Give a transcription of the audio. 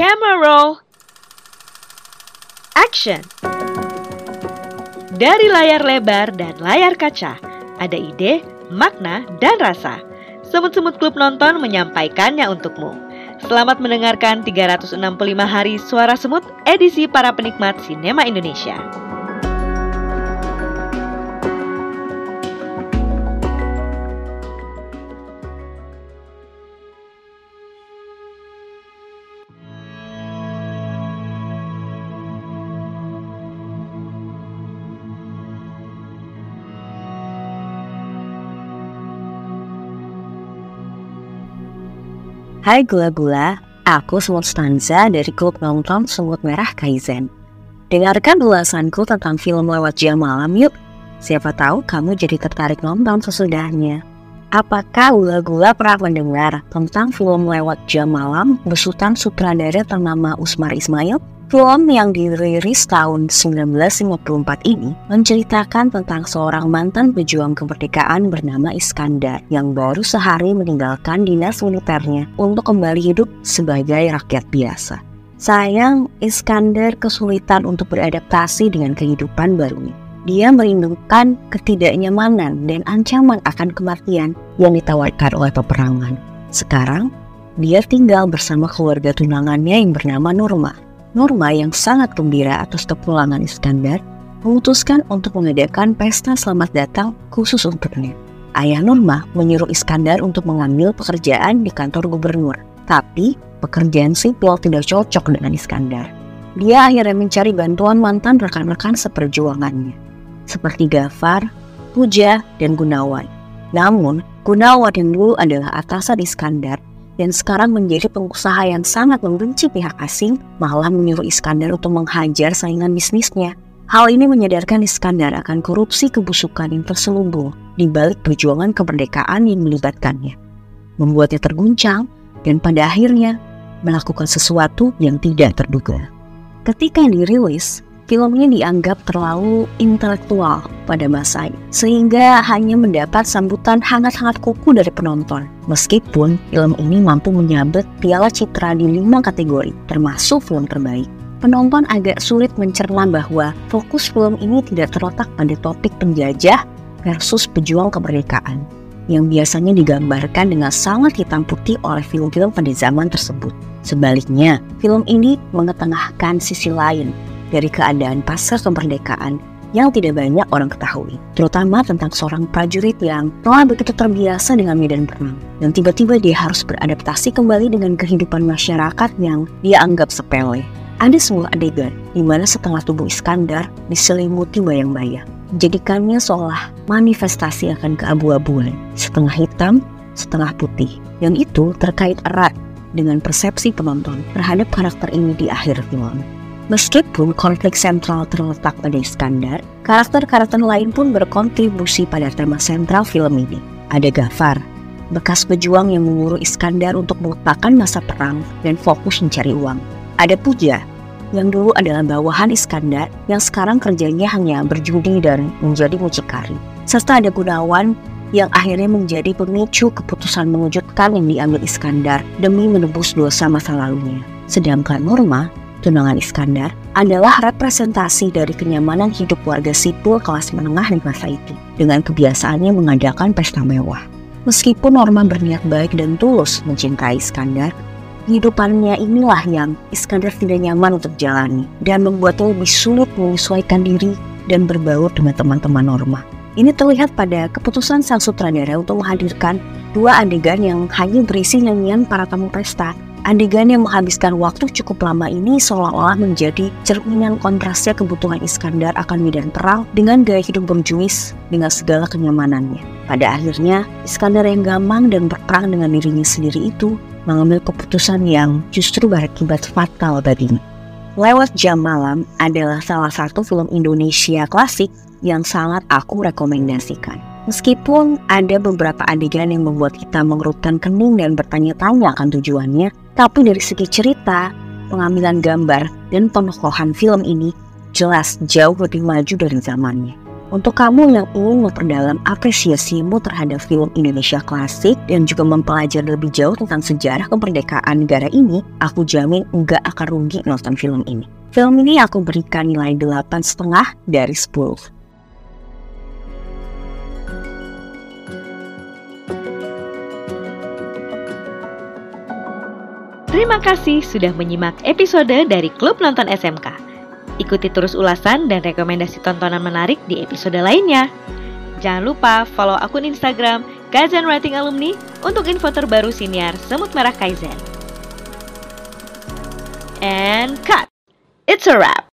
Camera roll. Action. Dari layar lebar dan layar kaca, ada ide, makna, dan rasa. Semut-semut klub nonton menyampaikannya untukmu. Selamat mendengarkan 365 hari suara semut edisi para penikmat sinema Indonesia. Hai gula-gula, aku Semut Stanza dari klub nonton Semut Merah Kaizen. Dengarkan ulasanku tentang film lewat jam malam yuk. Siapa tahu kamu jadi tertarik nonton sesudahnya. Apakah gula-gula pernah mendengar tentang film lewat jam malam besutan sutradara ternama Usmar Ismail? Film yang dirilis tahun 1954 ini menceritakan tentang seorang mantan pejuang kemerdekaan bernama Iskandar yang baru sehari meninggalkan dinas militernya untuk kembali hidup sebagai rakyat biasa. Sayang, Iskandar kesulitan untuk beradaptasi dengan kehidupan barunya. Dia merindukan ketidaknyamanan dan ancaman akan kematian yang ditawarkan oleh peperangan. Sekarang, dia tinggal bersama keluarga tunangannya yang bernama Nurma Norma yang sangat gembira atas kepulangan Iskandar memutuskan untuk mengadakan pesta selamat datang khusus untuknya. Ayah Norma menyuruh Iskandar untuk mengambil pekerjaan di kantor gubernur. Tapi pekerjaan sipil tidak cocok dengan Iskandar. Dia akhirnya mencari bantuan mantan rekan-rekan seperjuangannya. Seperti Gafar, Puja, dan Gunawan. Namun, Gunawan yang dulu adalah atasan Iskandar dan sekarang menjadi pengusaha yang sangat membenci pihak asing, malah menyuruh Iskandar untuk menghajar saingan bisnisnya. Hal ini menyadarkan Iskandar akan korupsi kebusukan yang terselubung di balik perjuangan kemerdekaan yang melibatkannya. Membuatnya terguncang dan pada akhirnya melakukan sesuatu yang tidak terduga. Ketika dirilis, film ini dianggap terlalu intelektual pada masanya, sehingga hanya mendapat sambutan hangat-hangat kuku dari penonton. Meskipun film ini mampu menyabet piala citra di lima kategori, termasuk film terbaik. Penonton agak sulit mencerna bahwa fokus film ini tidak terletak pada topik penjajah versus pejuang kemerdekaan yang biasanya digambarkan dengan sangat hitam putih oleh film-film pada zaman tersebut. Sebaliknya, film ini mengetengahkan sisi lain dari keadaan pasca kemerdekaan yang tidak banyak orang ketahui, terutama tentang seorang prajurit yang telah begitu terbiasa dengan medan perang, dan tiba-tiba dia harus beradaptasi kembali dengan kehidupan masyarakat yang dia anggap sepele. Ada sebuah adegan di mana setengah tubuh Iskandar diselimuti bayang-bayang, jadikannya seolah manifestasi akan keabu-abuan, setengah hitam, setengah putih, yang itu terkait erat dengan persepsi penonton terhadap karakter ini di akhir film. Meskipun konflik sentral terletak pada Iskandar, karakter-karakter lain pun berkontribusi pada tema sentral film ini. Ada Gafar, bekas pejuang yang menyuruh Iskandar untuk melupakan masa perang dan fokus mencari uang. Ada Puja, yang dulu adalah bawahan Iskandar yang sekarang kerjanya hanya berjudi dan menjadi mucikari. Serta ada Gunawan yang akhirnya menjadi pemicu keputusan mengejutkan yang diambil Iskandar demi menebus dosa masa lalunya. Sedangkan Norma tunangan Iskandar adalah representasi dari kenyamanan hidup warga sipil kelas menengah di masa itu dengan kebiasaannya mengadakan pesta mewah. Meskipun Norma berniat baik dan tulus mencintai Iskandar, kehidupannya inilah yang Iskandar tidak nyaman untuk jalani dan membuatnya lebih sulit menyesuaikan diri dan berbaur dengan teman-teman Norma. Ini terlihat pada keputusan sang sutradara untuk menghadirkan dua adegan yang hanya berisi nyanyian para tamu pesta Adegan yang menghabiskan waktu cukup lama ini seolah-olah menjadi cerminan kontrasnya kebutuhan Iskandar akan medan perang dengan gaya hidup berjuis dengan segala kenyamanannya. Pada akhirnya, Iskandar yang gampang dan berperang dengan dirinya sendiri itu mengambil keputusan yang justru berakibat fatal baginya. Lewat Jam Malam adalah salah satu film Indonesia klasik yang sangat aku rekomendasikan. Meskipun ada beberapa adegan yang membuat kita mengerutkan kening dan bertanya-tanya akan tujuannya, tapi dari segi cerita, pengambilan gambar, dan penokohan film ini jelas jauh lebih maju dari zamannya. Untuk kamu yang ingin memperdalam apresiasimu terhadap film Indonesia klasik dan juga mempelajari lebih jauh tentang sejarah kemerdekaan negara ini, aku jamin nggak akan rugi nonton film ini. Film ini aku berikan nilai 8,5 dari 10. Terima kasih sudah menyimak episode dari Klub Nonton SMK. Ikuti terus ulasan dan rekomendasi tontonan menarik di episode lainnya. Jangan lupa follow akun Instagram Kaizen Writing Alumni untuk info terbaru siniar Semut Merah Kaizen. And cut! It's a wrap!